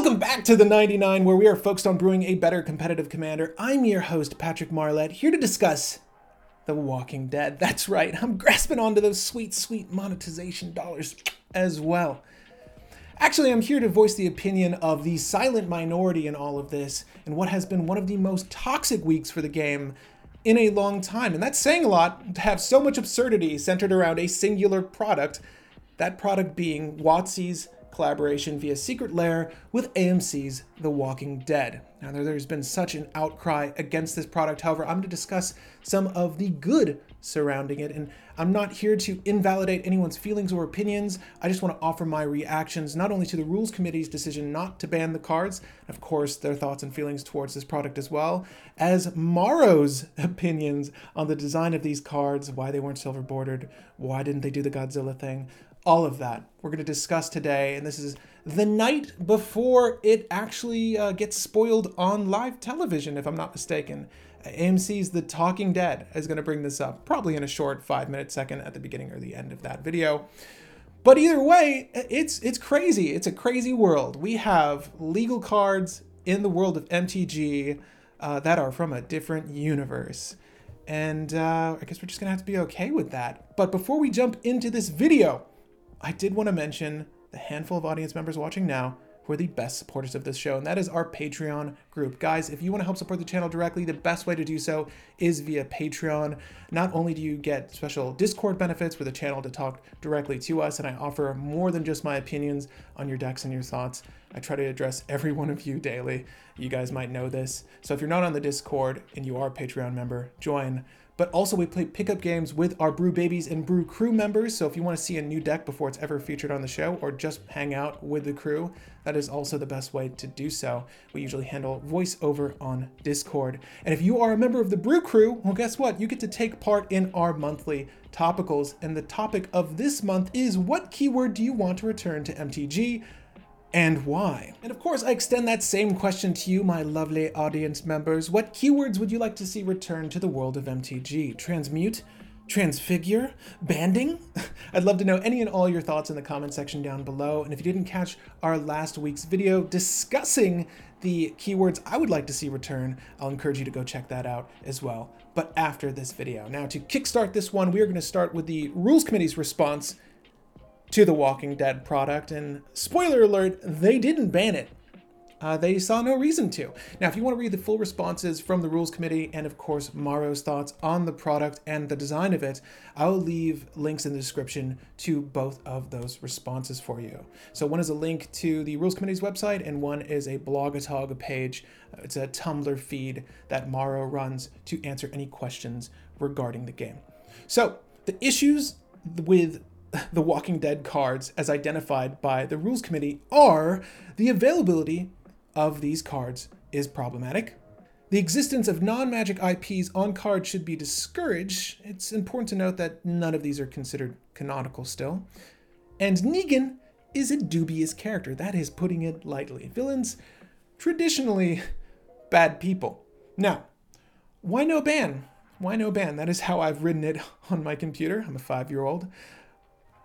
Welcome back to the 99, where we are focused on brewing a better competitive commander. I'm your host, Patrick Marlette, here to discuss The Walking Dead. That's right, I'm grasping onto those sweet, sweet monetization dollars as well. Actually, I'm here to voice the opinion of the silent minority in all of this, and what has been one of the most toxic weeks for the game in a long time. And that's saying a lot to have so much absurdity centered around a singular product, that product being WotC's collaboration via Secret Lair with AMC's The Walking Dead. Now, there's been such an outcry against this product. However, I'm going to discuss some of the good surrounding it, and I'm not here to invalidate anyone's feelings or opinions. I just want to offer my reactions not only to the Rules Committee's decision not to ban the cards, of course, their thoughts and feelings towards this product as well, as Maro's opinions on the design of these cards, why they weren't silver bordered, why didn't they do the Godzilla thing, all of that we're going to discuss today. And this is the night before it actually uh, gets spoiled on live television, if I'm not mistaken. AMC's The Talking Dead is going to bring this up, probably in a short five minute second at the beginning or the end of that video. But either way, it's it's crazy. It's a crazy world. We have legal cards in the world of MTG uh, that are from a different universe. And uh, I guess we're just gonna have to be okay with that. But before we jump into this video, I did want to mention the handful of audience members watching now who are the best supporters of this show, and that is our Patreon group. Guys, if you want to help support the channel directly, the best way to do so is via Patreon. Not only do you get special Discord benefits with the channel to talk directly to us, and I offer more than just my opinions on your decks and your thoughts. I try to address every one of you daily. You guys might know this. So if you're not on the Discord and you are a Patreon member, join but also we play pickup games with our Brew Babies and Brew Crew members. So if you want to see a new deck before it's ever featured on the show or just hang out with the crew, that is also the best way to do so. We usually handle voiceover on Discord. And if you are a member of the Brew Crew, well, guess what? You get to take part in our monthly topicals. And the topic of this month is what keyword do you want to return to MTG? And why? And of course, I extend that same question to you, my lovely audience members. What keywords would you like to see return to the world of MTG? Transmute? Transfigure? Banding? I'd love to know any and all your thoughts in the comment section down below. And if you didn't catch our last week's video discussing the keywords I would like to see return, I'll encourage you to go check that out as well. But after this video. Now, to kickstart this one, we are going to start with the Rules Committee's response to the Walking Dead product. And spoiler alert, they didn't ban it. Uh, they saw no reason to. Now, if you want to read the full responses from the Rules Committee and, of course, Maro's thoughts on the product and the design of it, I will leave links in the description to both of those responses for you. So, one is a link to the Rules Committee's website, and one is a Blogatog page. It's a Tumblr feed that Maro runs to answer any questions regarding the game. So, the issues with the Walking Dead cards as identified by the Rules Committee are the availability of these cards is problematic. The existence of non magic IPs on cards should be discouraged. It's important to note that none of these are considered canonical still. And Negan is a dubious character. That is putting it lightly. Villains, traditionally bad people. Now, why no ban? Why no ban? That is how I've written it on my computer. I'm a five year old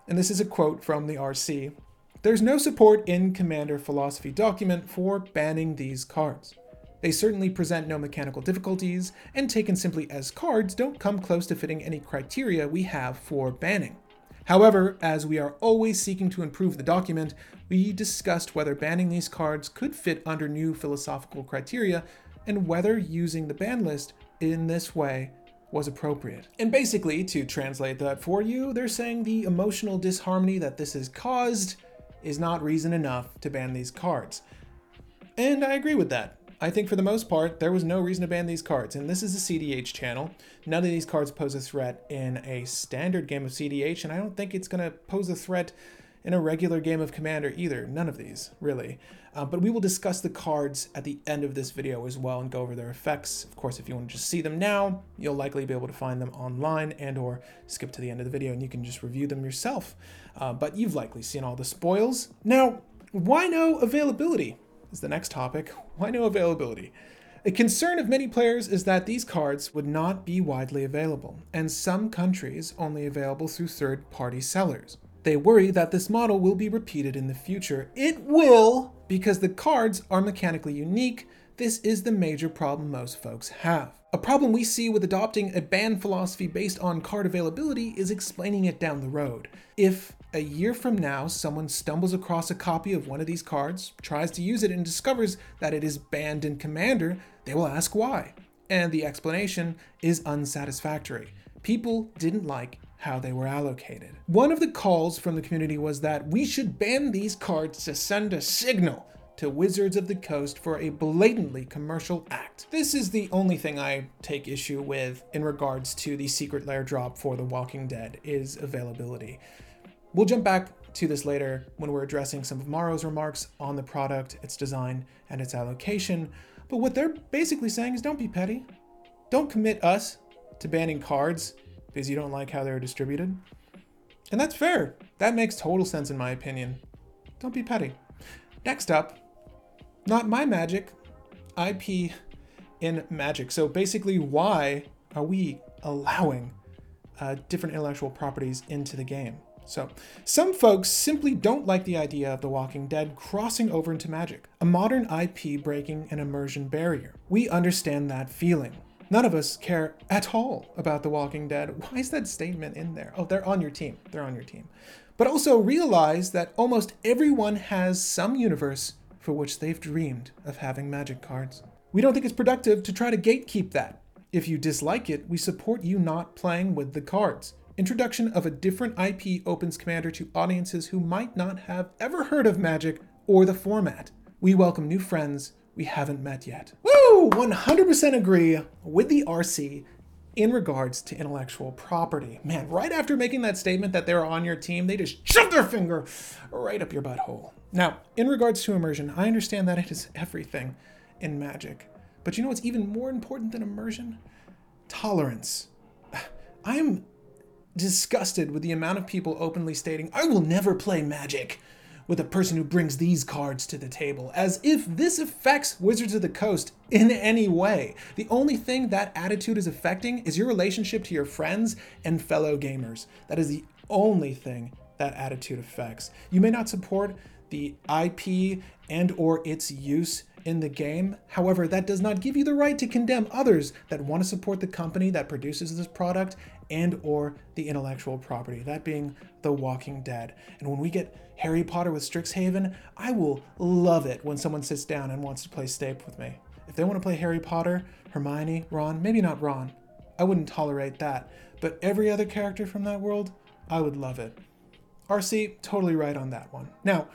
and this is a quote from the RC. There's no support in Commander philosophy document for banning these cards. They certainly present no mechanical difficulties, and taken simply as cards, don't come close to fitting any criteria we have for banning. However, as we are always seeking to improve the document, we discussed whether banning these cards could fit under new philosophical criteria and whether using the ban list in this way was appropriate. And basically, to translate that for you, they're saying the emotional disharmony that this has caused is not reason enough to ban these cards. And I agree with that. I think for the most part, there was no reason to ban these cards. And this is a CDH channel. None of these cards pose a threat in a standard game of CDH, and I don't think it's going to pose a threat in a regular game of Commander either. None of these, really. Uh, but we will discuss the cards at the end of this video as well and go over their effects. Of course, if you want to just see them now, you'll likely be able to find them online and or skip to the end of the video and you can just review them yourself. Uh, but you've likely seen all the spoils. Now, why no availability is the next topic. Why no availability? A concern of many players is that these cards would not be widely available, and some countries only available through third party sellers. They worry that this model will be repeated in the future. It will, because the cards are mechanically unique. This is the major problem most folks have. A problem we see with adopting a ban philosophy based on card availability is explaining it down the road. If a year from now someone stumbles across a copy of one of these cards, tries to use it, and discovers that it is banned in Commander, they will ask why. And the explanation is unsatisfactory. People didn't like how they were allocated. One of the calls from the community was that we should ban these cards to send a signal to Wizards of the Coast for a blatantly commercial act. This is the only thing I take issue with in regards to the secret lair drop for The Walking Dead is availability. We'll jump back to this later when we're addressing some of Maro's remarks on the product, its design, and its allocation. But what they're basically saying is don't be petty. Don't commit us to banning cards because you don't like how they're distributed. And that's fair. That makes total sense in my opinion. Don't be petty. Next up, not my magic, IP in Magic. So basically, why are we allowing uh, different intellectual properties into the game? So, some folks simply don't like the idea of The Walking Dead crossing over into Magic, a modern IP breaking an immersion barrier. We understand that feeling. None of us care at all about The Walking Dead. Why is that statement in there? Oh, they're on your team. They're on your team. But also realize that almost everyone has some universe for which they've dreamed of having magic cards. We don't think it's productive to try to gatekeep that. If you dislike it, we support you not playing with the cards. Introduction of a different IP opens Commander to audiences who might not have ever heard of Magic or the format. We welcome new friends we haven't met yet. Woo! 100% agree with the RC in regards to intellectual property. Man, right after making that statement that they're on your team, they just shoved their finger right up your butthole. Now, in regards to immersion, I understand that it is everything in Magic. But you know what's even more important than immersion? Tolerance. I am disgusted with the amount of people openly stating, I will never play Magic with a person who brings these cards to the table, as if this affects Wizards of the Coast in any way. The only thing that attitude is affecting is your relationship to your friends and fellow gamers. That is the only thing that attitude affects. You may not support the IP and or its use in the game. However, that does not give you the right to condemn others that want to support the company that produces this product and or the intellectual property, that being The Walking Dead. And when we get Harry Potter with Strixhaven, I will love it when someone sits down and wants to play Snape with me. If they want to play Harry Potter, Hermione, Ron, maybe not Ron, I wouldn't tolerate that. But every other character from that world, I would love it. RC, totally right on that one. Now,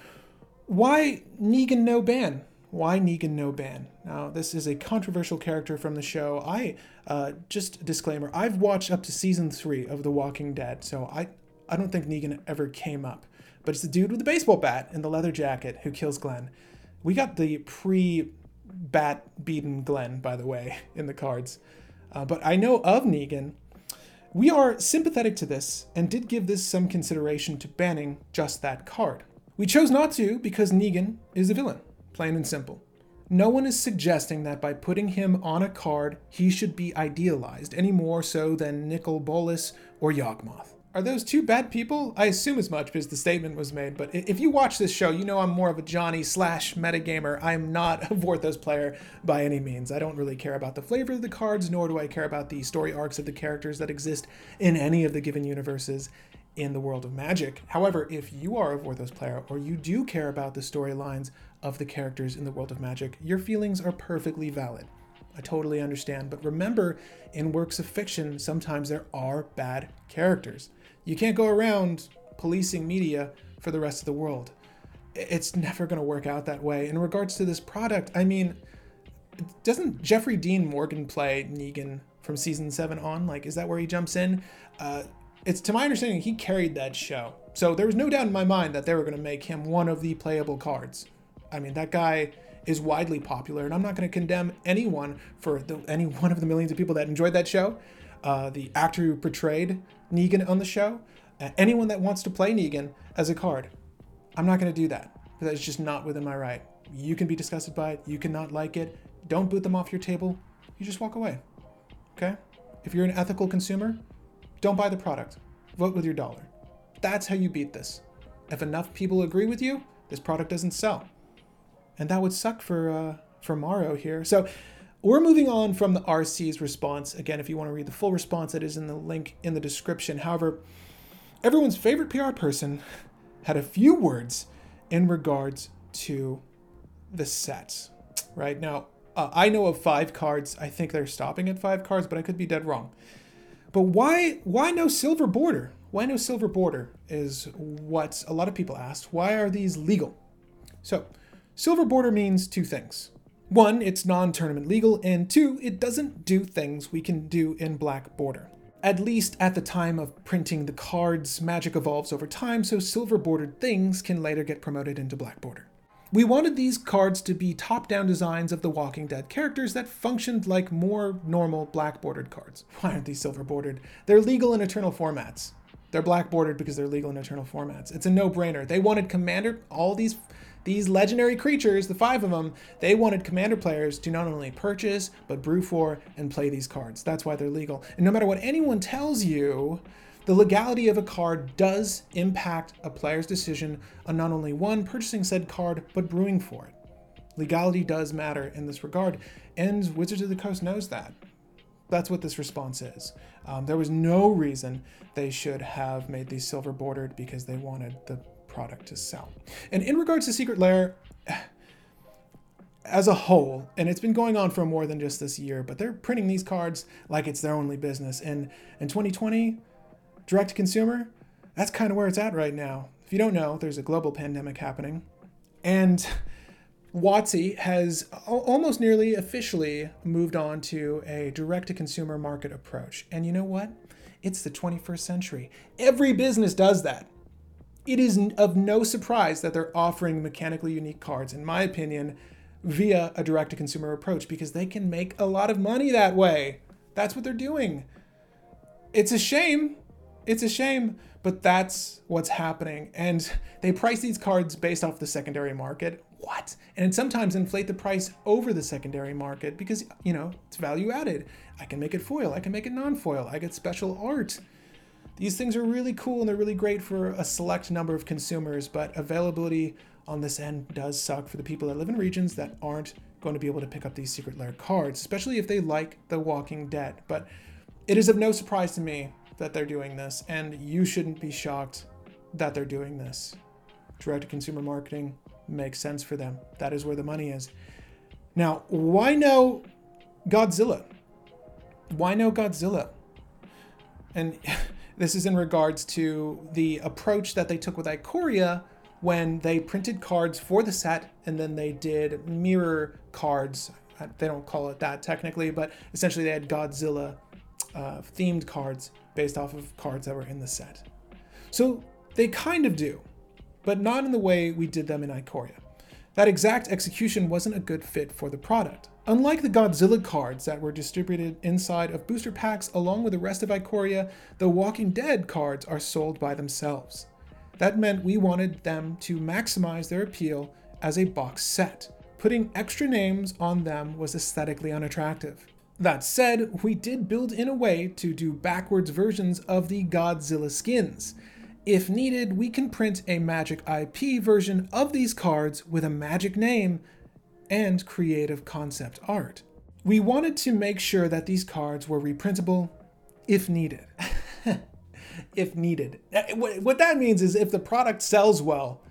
why Negan no ban? Why Negan no ban? Now, this is a controversial character from the show. I, uh, just disclaimer, I've watched up to season three of The Walking Dead, so I, I don't think Negan ever came up. But it's the dude with the baseball bat and the leather jacket who kills Glenn. We got the pre bat beaten Glenn, by the way, in the cards. Uh, but I know of Negan. We are sympathetic to this and did give this some consideration to banning just that card. We chose not to because Negan is a villain, plain and simple. No one is suggesting that by putting him on a card, he should be idealized any more so than Nicol Bolas or Yawgmoth. Are those two bad people? I assume as much because the statement was made, but if you watch this show, you know I'm more of a Johnny slash metagamer. I'm not a Vorthos player by any means. I don't really care about the flavor of the cards, nor do I care about the story arcs of the characters that exist in any of the given universes in the world of Magic. However, if you are a Vorthos player or you do care about the storylines of the characters in the world of Magic, your feelings are perfectly valid. I totally understand. But remember, in works of fiction, sometimes there are bad characters. You can't go around policing media for the rest of the world. It's never going to work out that way. In regards to this product, I mean, doesn't Jeffrey Dean Morgan play Negan from season seven on? Like, is that where he jumps in? Uh, it's to my understanding he carried that show. So there was no doubt in my mind that they were going to make him one of the playable cards. I mean, that guy is widely popular, and I'm not going to condemn anyone for the, any one of the millions of people that enjoyed that show. Uh, the actor who portrayed Negan on the show, uh, anyone that wants to play Negan as a card. I'm not going to do that. That's just not within my right. You can be disgusted by it. You cannot like it. Don't boot them off your table. You just walk away. Okay? If you're an ethical consumer, don't buy the product. Vote with your dollar. That's how you beat this. If enough people agree with you, this product doesn't sell. And that would suck for uh, for Maro here. So we're moving on from the RC's response. Again, if you want to read the full response, it is in the link in the description. However, everyone's favorite PR person had a few words in regards to the sets. Right now, uh, I know of five cards. I think they're stopping at five cards, but I could be dead wrong. But why why no silver border? Why no silver border is what a lot of people asked. Why are these legal? So, silver border means two things. One, it's non-tournament legal, and two, it doesn't do things we can do in black border. At least at the time of printing the cards, magic evolves over time, so silver bordered things can later get promoted into black border. We wanted these cards to be top down designs of the Walking Dead characters that functioned like more normal black bordered cards. Why aren't these silver bordered? They're legal in eternal formats. They're black bordered because they're legal in eternal formats. It's a no brainer. They wanted Commander, all these these legendary creatures, the five of them, they wanted commander players to not only purchase, but brew for and play these cards. That's why they're legal. And no matter what anyone tells you, the legality of a card does impact a player's decision on not only one, purchasing said card, but brewing for it. Legality does matter in this regard, and Wizards of the Coast knows that. That's what this response is. Um, there was no reason they should have made these silver bordered because they wanted the product to sell. And in regards to Secret Lair, as a whole, and it's been going on for more than just this year, but they're printing these cards like it's their only business. And in 2020, direct to consumer, that's kind of where it's at right now. If you don't know, there's a global pandemic happening. And WotC has almost nearly officially moved on to a direct to consumer market approach. And you know what? It's the 21st century. Every business does that. It is of no surprise that they're offering mechanically unique cards, in my opinion, via a direct to consumer approach because they can make a lot of money that way. That's what they're doing. It's a shame it's a shame, but that's what's happening. And they price these cards based off the secondary market. What? And sometimes inflate the price over the secondary market because, you know, it's value added. I can make it foil, I can make it non foil, I get special art. These things are really cool and they're really great for a select number of consumers, but availability on this end does suck for the people that live in regions that aren't going to be able to pick up these secret lair cards, especially if they like The Walking Dead. But it is of no surprise to me that they're doing this, and you shouldn't be shocked that they're doing this. Direct to consumer marketing makes sense for them. That is where the money is. Now, why no Godzilla? Why no Godzilla? And this is in regards to the approach that they took with Ikoria when they printed cards for the set and then they did mirror cards. They don't call it that technically, but essentially they had Godzilla uh, themed cards based off of cards that were in the set. So they kind of do, but not in the way we did them in Ikoria. That exact execution wasn't a good fit for the product. Unlike the Godzilla cards that were distributed inside of booster packs along with the rest of Ikoria, the Walking Dead cards are sold by themselves. That meant we wanted them to maximize their appeal as a box set. Putting extra names on them was aesthetically unattractive. That said, we did build in a way to do backwards versions of the Godzilla skins. If needed, we can print a Magic IP version of these cards with a magic name and creative concept art. We wanted to make sure that these cards were reprintable if needed. if needed. Uh, what that means is if the product sells well,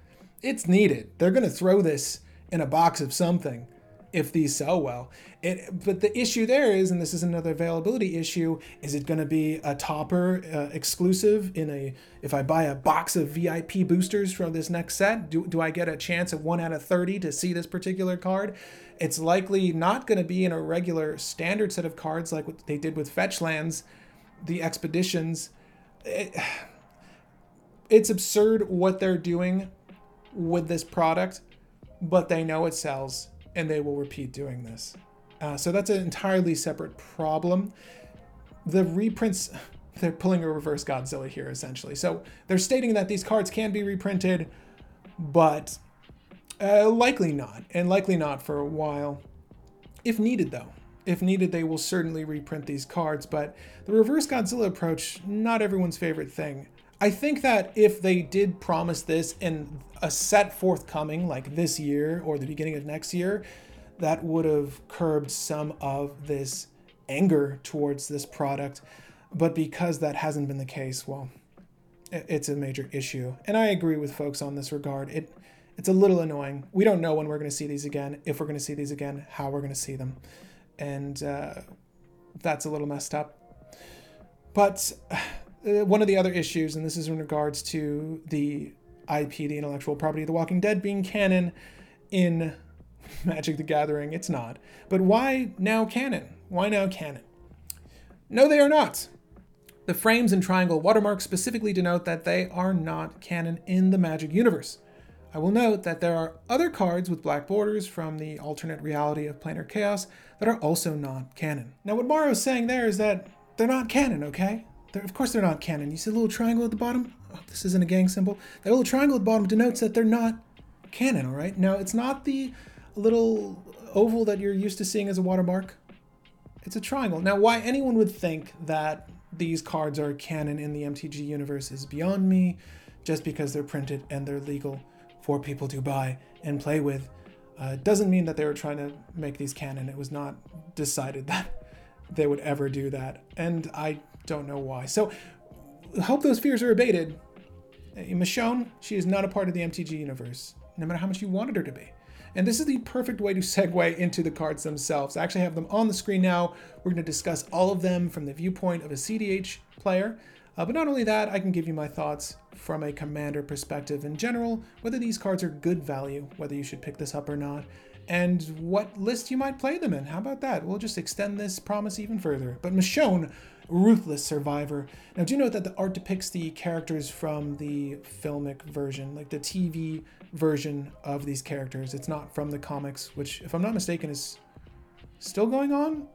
it's needed. They're going to throw this in a box of something if these sell well. It, but the issue there is, and this is another availability issue, is it going to be a topper uh, exclusive in a, if I buy a box of VIP boosters from this next set, do, do I get a chance at one out of 30 to see this particular card? It's likely not going to be in a regular standard set of cards like what they did with Fetch Lands, the Expeditions. It, it's absurd what they're doing with this product, but they know it sells and they will repeat doing this. Uh, so that's an entirely separate problem. The reprints, they're pulling a reverse Godzilla here essentially. So they're stating that these cards can be reprinted, but uh, likely not, and likely not for a while. If needed, though. If needed, they will certainly reprint these cards, but the reverse Godzilla approach, not everyone's favorite thing. I think that if they did promise this in a set forthcoming, like this year or the beginning of next year, that would have curbed some of this anger towards this product. But because that hasn't been the case, well, it's a major issue. And I agree with folks on this regard. It it's a little annoying. We don't know when we're going to see these again, if we're going to see these again, how we're going to see them, and uh, that's a little messed up. But Uh, one of the other issues, and this is in regards to the IP, the intellectual property of The Walking Dead being canon in Magic the Gathering, it's not. But why now canon? Why now canon? No, they are not. The frames and triangle watermarks specifically denote that they are not canon in the Magic universe. I will note that there are other cards with black borders from the alternate reality of Planar Chaos that are also not canon. Now, what Maro is saying there is that they're not canon, okay? They're, of course, they're not canon. You see the little triangle at the bottom? Oh, this isn't a gang symbol. That little triangle at the bottom denotes that they're not canon, all right? Now, it's not the little oval that you're used to seeing as a watermark. It's a triangle. Now, why anyone would think that these cards are canon in the MTG universe is beyond me, just because they're printed and they're legal for people to buy and play with. Uh, doesn't mean that they were trying to make these canon. It was not decided that they would ever do that. And I don't know why. So, hope those fears are abated. Uh, Michonne, she is not a part of the MTG universe, no matter how much you wanted her to be. And this is the perfect way to segue into the cards themselves. I actually have them on the screen now. We're going to discuss all of them from the viewpoint of a CDH player. Uh, but not only that, I can give you my thoughts from a commander perspective in general, whether these cards are good value, whether you should pick this up or not, and what list you might play them in. How about that? We'll just extend this promise even further. But Michonne, Ruthless Survivor. Now, do note that the art depicts the characters from the filmic version, like the TV version of these characters. It's not from the comics, which, if I'm not mistaken, is still going on.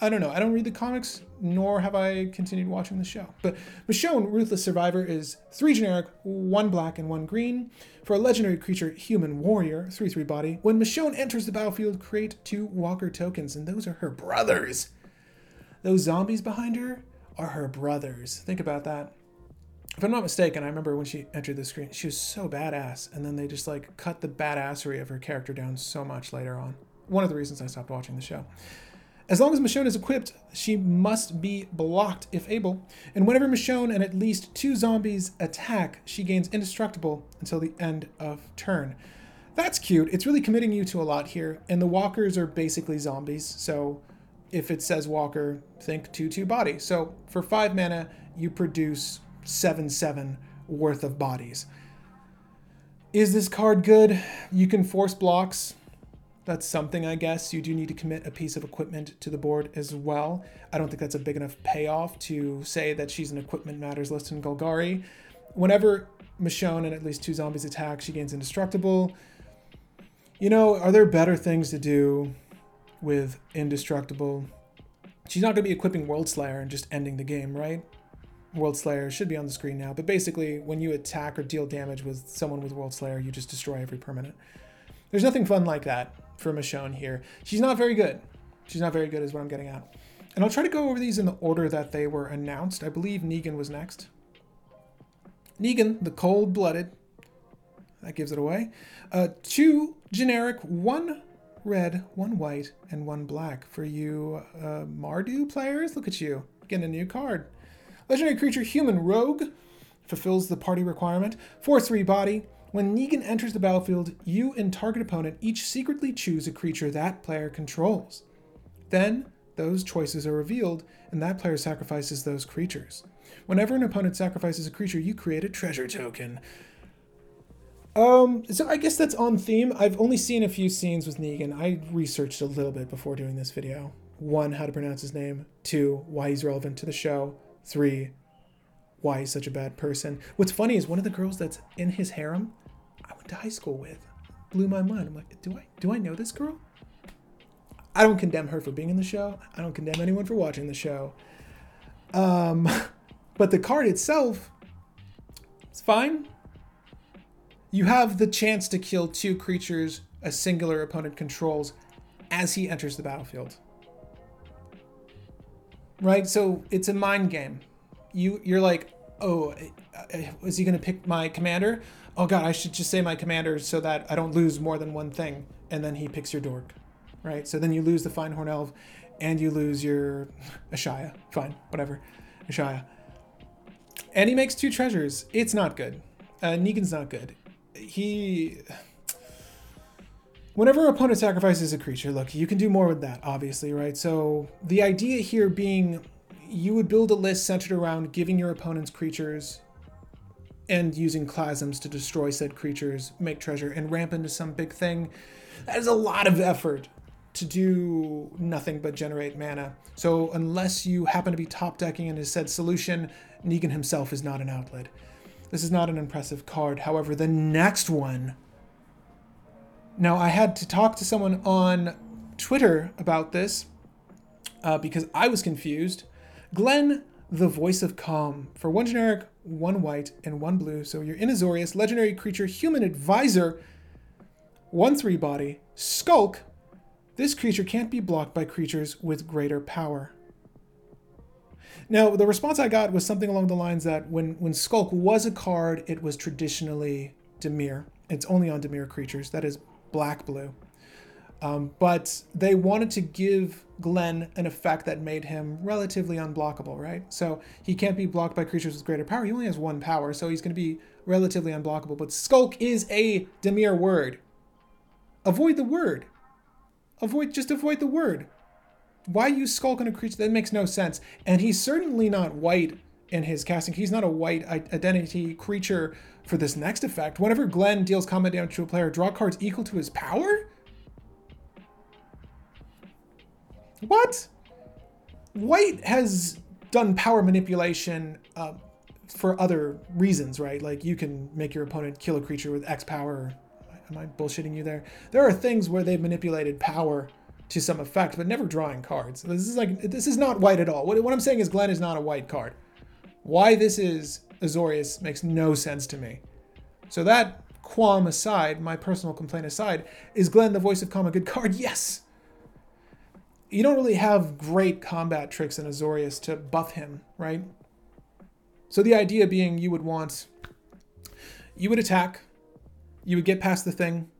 I don't know. I don't read the comics, nor have I continued watching the show. But Michonne, Ruthless Survivor, is three generic, one black and one green. For a legendary creature, Human Warrior, 3 3 body, when Michonne enters the battlefield, create two Walker tokens, and those are her brothers. Those zombies behind her are her brothers. Think about that. If I'm not mistaken, I remember when she entered the screen, she was so badass, and then they just like cut the badassery of her character down so much later on. One of the reasons I stopped watching the show. As long as Michonne is equipped, she must be blocked if able, and whenever Michonne and at least two zombies attack, she gains indestructible until the end of turn. That's cute. It's really committing you to a lot here, and the walkers are basically zombies, so if it says walker, think 2 2 body. So for 5 mana, you produce 7 7 worth of bodies. Is this card good? You can force blocks that's something, I guess. You do need to commit a piece of equipment to the board as well. I don't think that's a big enough payoff to say that she's an equipment matters list in Golgari. Whenever Michonne and at least two zombies attack, she gains indestructible. You know, are there better things to do with indestructible? She's not going to be equipping Worldslayer and just ending the game, right? Worldslayer should be on the screen now, but basically, when you attack or deal damage with someone with Worldslayer, you just destroy every permanent. There's nothing fun like that for Michonne here. She's not very good. She's not very good, is what I'm getting at. And I'll try to go over these in the order that they were announced. I believe Negan was next. Negan, the cold blooded. That gives it away. Uh, two generic, one red, one white, and one black. For you uh, Mardu players, look at you. Getting a new card. Legendary creature, human rogue. Fulfills the party requirement. 4 3 body. When Negan enters the battlefield, you and target opponent each secretly choose a creature that player controls. Then, those choices are revealed, and that player sacrifices those creatures. Whenever an opponent sacrifices a creature, you create a treasure token. Um, so I guess that's on theme. I've only seen a few scenes with Negan. I researched a little bit before doing this video. One, how to pronounce his name. Two, why he's relevant to the show. Three, why he's such a bad person. What's funny is one of the girls that's in his harem I went to high school with. Blew my mind. I'm like, do I do I know this girl? I don't condemn her for being in the show. I don't condemn anyone for watching the show. Um, but the card itself, it's fine. You have the chance to kill two creatures a singular opponent controls as he enters the battlefield. Right? So it's a mind game. You you're like, oh, uh, is he going to pick my commander? Oh god, I should just say my commander so that I don't lose more than one thing. And then he picks your dork, right? So then you lose the Fyndhorn Elf, and you lose your Ashaya. Fine, whatever, Ashaya. And he makes two treasures. It's not good. Uh, Negan's not good. He. Whenever opponent sacrifices a creature, look, you can do more with that, obviously, right? So the idea here being you would build a list centered around giving your opponent's creatures and using clasms to destroy said creatures, make treasure, and ramp into some big thing. That is a lot of effort to do nothing but generate mana. So unless you happen to be top decking in his said solution, Negan himself is not an outlet. This is not an impressive card. However, the next one. Now, I had to talk to someone on Twitter about this uh, because I was confused. Glenn, the voice of calm, for one generic, one white, and one blue. So you're in Azorius, legendary creature, human advisor, 1 3 body, skulk. This creature can't be blocked by creatures with greater power. Now, the response I got was something along the lines that when, when Skulk was a card, it was traditionally Dimir. It's only on Dimir creatures. That is black blue. Um, but they wanted to give Glenn an effect that made him relatively unblockable, right? So he can't be blocked by creatures with greater power. He only has one power, so he's going to be relatively unblockable. But Skulk is a Dimir word. Avoid the word. Avoid, just avoid the word. Why use Skulk on a creature? That makes no sense. And he's certainly not white in his casting. He's not a white identity creature for this next effect. Whenever Glenn deals combat damage to a player, draw cards equal to his power? What? White has done power manipulation uh, for other reasons, right? Like you can make your opponent kill a creature with X power. Am I bullshitting you there? There are things where they've manipulated power to some effect, but never drawing cards. This is like this is not white at all. What, what I'm saying is Glenn is not a white card. Why this is Azorius makes no sense to me. So that qualm aside, my personal complaint aside, is Glenn the voice of calm a good card? Yes you don't really have great combat tricks in Azorius to buff him, right? So the idea being you would want, you would attack, you would get past the thing,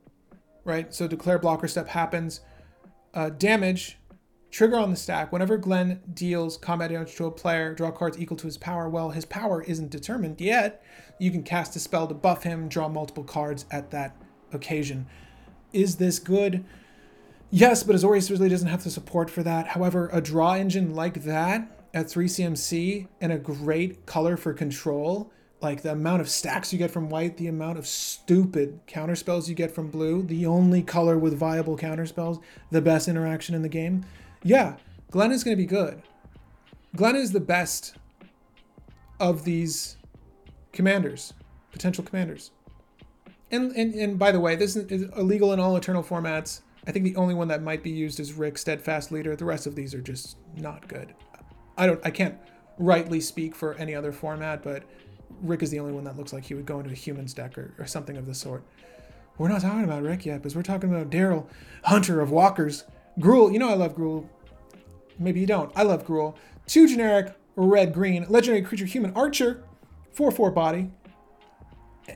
right? So declare blocker step happens, uh, damage, trigger on the stack. Whenever Glenn deals combat damage to a player, draw cards equal to his power. Well, his power isn't determined yet. You can cast a spell to buff him, draw multiple cards at that occasion. Is this good? Yes, but Azorius really doesn't have the support for that. However, a draw engine like that at 3 CMC and a great color for control, like the amount of stacks you get from white, the amount of stupid counterspells you get from blue, the only color with viable counterspells, the best interaction in the game. Yeah, Glenn is going to be good. Glenn is the best of these commanders, potential commanders. And, and, and by the way, this is illegal in all eternal formats. I think the only one that might be used is Rick, Steadfast Leader. The rest of these are just not good. I don't I can't rightly speak for any other format, but Rick is the only one that looks like he would go into a human deck or, or something of the sort. We're not talking about Rick yet, because we're talking about Daryl, Hunter of Walkers. Gruul, you know I love Gruul. Maybe you don't. I love Gruul. Two generic, red, green, legendary creature, human archer, 4 4 body.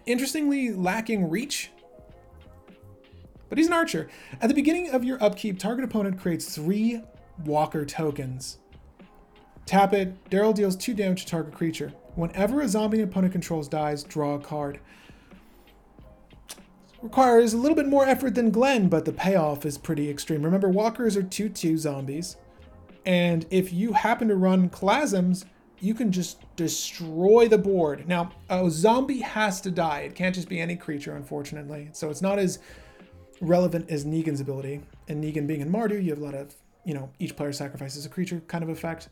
Interestingly, lacking reach but he's an archer. At the beginning of your upkeep, target opponent creates three Walker tokens. Tap it, Daryl deals 2 damage to target creature. Whenever a zombie opponent controls dies, draw a card. Requires a little bit more effort than Glenn, but the payoff is pretty extreme. Remember, walkers are 2 2 zombies. And if you happen to run Klasms, you can just destroy the board. Now, a zombie has to die. It can't just be any creature, unfortunately. So it's not as relevant as Negan's ability. And Negan being in Mardu, you have a lot of, you know, each player sacrifices a creature kind of effect.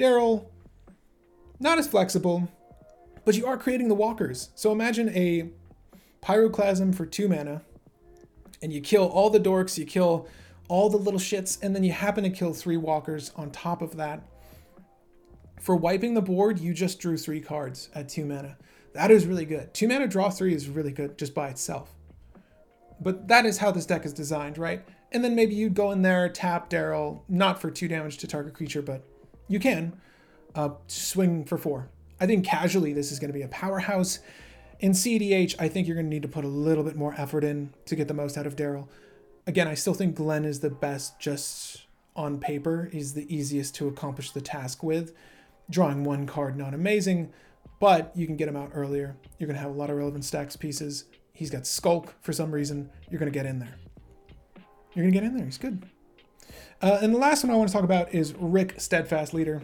Daryl, not as flexible, but you are creating the walkers. So imagine a pyroclasm for two mana, and you kill all the dorks, you kill all the little shits, and then you happen to kill three walkers on top of that. For wiping the board, you just drew three cards at two mana. That is really good. Two mana draw three is really good just by itself. But that is how this deck is designed, right? And then maybe you'd go in there, tap Daryl, not for two damage to target creature, but you can uh, swing for four. I think casually this is going to be a powerhouse. In CDH, I think you're going to need to put a little bit more effort in to get the most out of Daryl. Again, I still think Glenn is the best just on paper. He's the easiest to accomplish the task with. Drawing one card, not amazing, but you can get him out earlier. You're going to have a lot of relevant stax pieces. He's got Skulk for some reason. You're going to get in there. You're going to get in there. He's good. Uh, and the last one I want to talk about is Rick Steadfast Leader.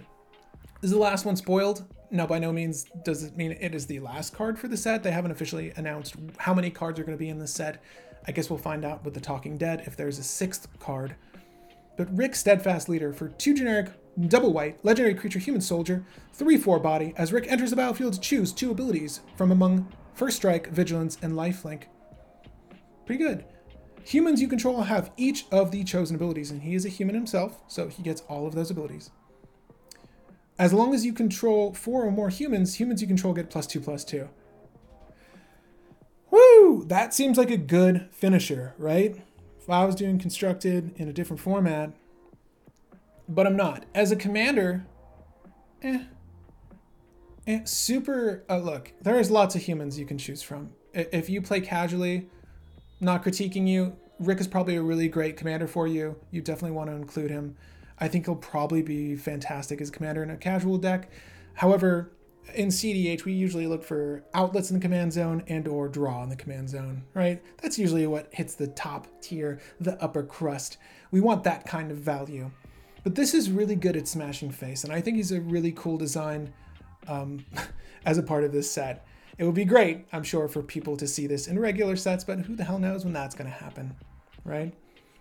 Is the last one spoiled? No, by no means does it mean it is the last card for the set. They haven't officially announced how many cards are going to be in the set. I guess we'll find out with the Talking Dead if there's a sixth card. But Rick Steadfast Leader for two generic, double white, legendary creature human soldier, 3 4 body. As Rick enters the battlefield, choose two abilities from among First Strike, Vigilance, and Lifelink. Pretty good. Humans you control have each of the chosen abilities, and he is a human himself, so he gets all of those abilities. As long as you control four or more humans, humans you control get plus two, plus two. Woo! That seems like a good finisher, right? If I was doing constructed in a different format, but I'm not. As a commander, eh. eh super, uh, look, there's lots of humans you can choose from. If you play casually, not critiquing you, Rick is probably a really great commander for you. You definitely want to include him. I think he'll probably be fantastic as commander in a casual deck. However, in CDH, we usually look for outlets in the command zone and or draw in the command zone, right? That's usually what hits the top tier, the upper crust. We want that kind of value. But this is really good at smashing face, and I think he's a really cool design um, as a part of this set. It would be great, I'm sure, for people to see this in regular sets, but who the hell knows when that's going to happen, right?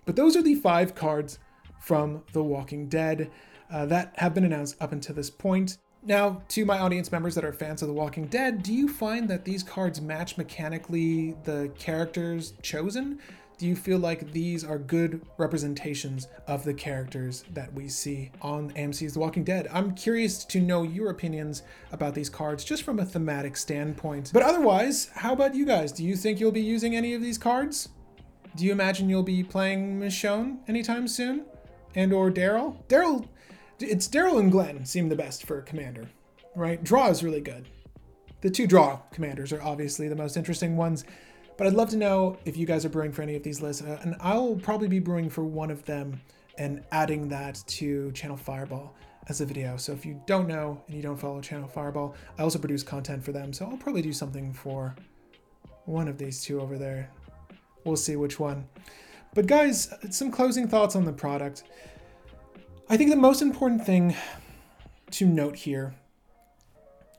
But those are the five cards from The Walking Dead uh, that have been announced up until this point. Now, to my audience members that are fans of The Walking Dead, do you find that these cards match mechanically the characters chosen? Do you feel like these are good representations of the characters that we see on AMC's The Walking Dead? I'm curious to know your opinions about these cards just from a thematic standpoint. But otherwise, how about you guys? Do you think you'll be using any of these cards? Do you imagine you'll be playing Michonne anytime soon? And or Daryl. Daryl, it's Daryl and Glenn seem the best for a commander, right? Draw is really good. The two draw commanders are obviously the most interesting ones, but I'd love to know if you guys are brewing for any of these lists, uh, and I'll probably be brewing for one of them and adding that to Channel Fireball as a video. So if you don't know and you don't follow Channel Fireball, I also produce content for them, so I'll probably do something for one of these two over there. We'll see which one. But guys, some closing thoughts on the product. I think the most important thing to note here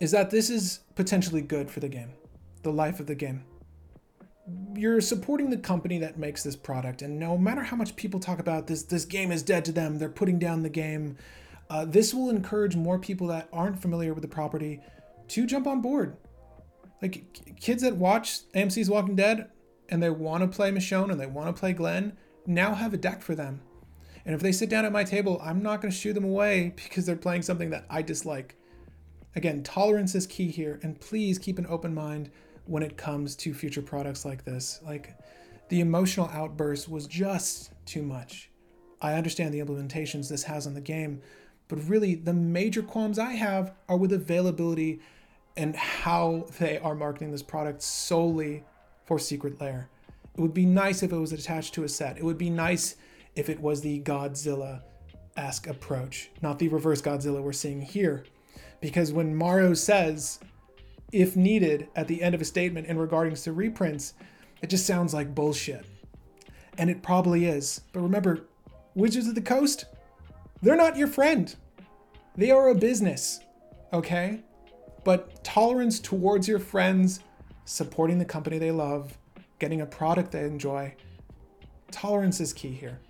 is that this is potentially good for the game, the life of the game. You're supporting the company that makes this product, and no matter how much people talk about this, this game is dead to them, they're putting down the game. Uh, this will encourage more people that aren't familiar with the property to jump on board. Like kids that watch AMC's Walking Dead and they want to play Michonne and they want to play Glenn, now have a deck for them. And if they sit down at my table, I'm not going to shoo them away because they're playing something that I dislike. Again, tolerance is key here, and please keep an open mind when it comes to future products like this. Like, the emotional outburst was just too much. I understand the implementations this has on the game, but really the major qualms I have are with availability and how they are marketing this product solely for Secret Lair. It would be nice if it was attached to a set. It would be nice if it was the Godzilla esque approach, not the reverse Godzilla we're seeing here. Because when Maro says, if needed, at the end of a statement in regarding to reprints, it just sounds like bullshit. And it probably is. But remember, Wizards of the Coast, they're not your friend. They are a business, okay? But tolerance towards your friends supporting the company they love, getting a product they enjoy. Tolerance is key here.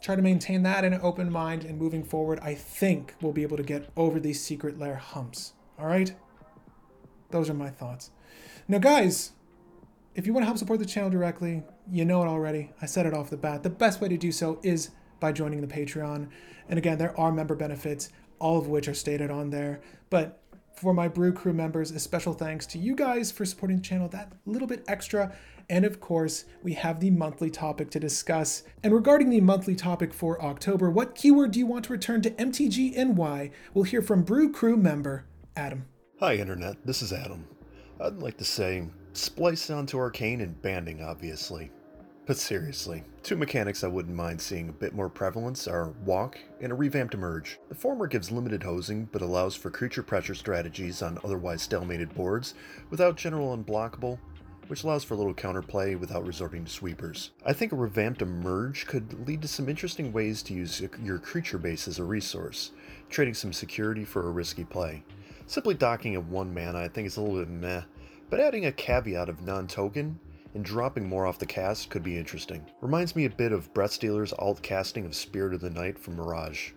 Try to maintain that in an open mind and moving forward, I think we'll be able to get over these secret lair humps. All right? Those are my thoughts. Now, guys, if you want to help support the channel directly, you know it already. I said it off the bat. The best way to do so is by joining the Patreon. And again, there are member benefits, all of which are stated on there. But for my Brew Crew members, a special thanks to you guys for supporting the channel that little bit extra. And of course, we have the monthly topic to discuss. And regarding the monthly topic for October, what keyword do you want to return to MTG and why? We'll hear from Brew Crew member Adam. Hi, Internet. This is Adam. I'd like to say, splice onto Arcane and banding, obviously. But seriously, two mechanics I wouldn't mind seeing a bit more prevalence are Walk and a revamped Emerge. The former gives limited hosing, but allows for creature pressure strategies on otherwise stalemated boards without general unblockable, which allows for a little counterplay without resorting to sweepers. I think a revamped Emerge could lead to some interesting ways to use your creature base as a resource, trading some security for a risky play. Simply docking a 1 mana I think is a little bit meh, but adding a caveat of non token and dropping more off the cast could be interesting. Reminds me a bit of Breathstealer's alt casting of Spirit of the Night from Mirage.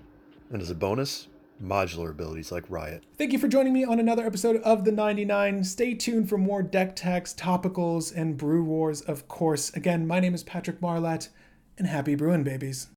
And as a bonus, modular abilities like Riot. Thank you for joining me on another episode of The 99. Stay tuned for more deck techs, topicals, and brew wars, of course. Again, my name is Patrick Marlatt, and happy brewing, babies.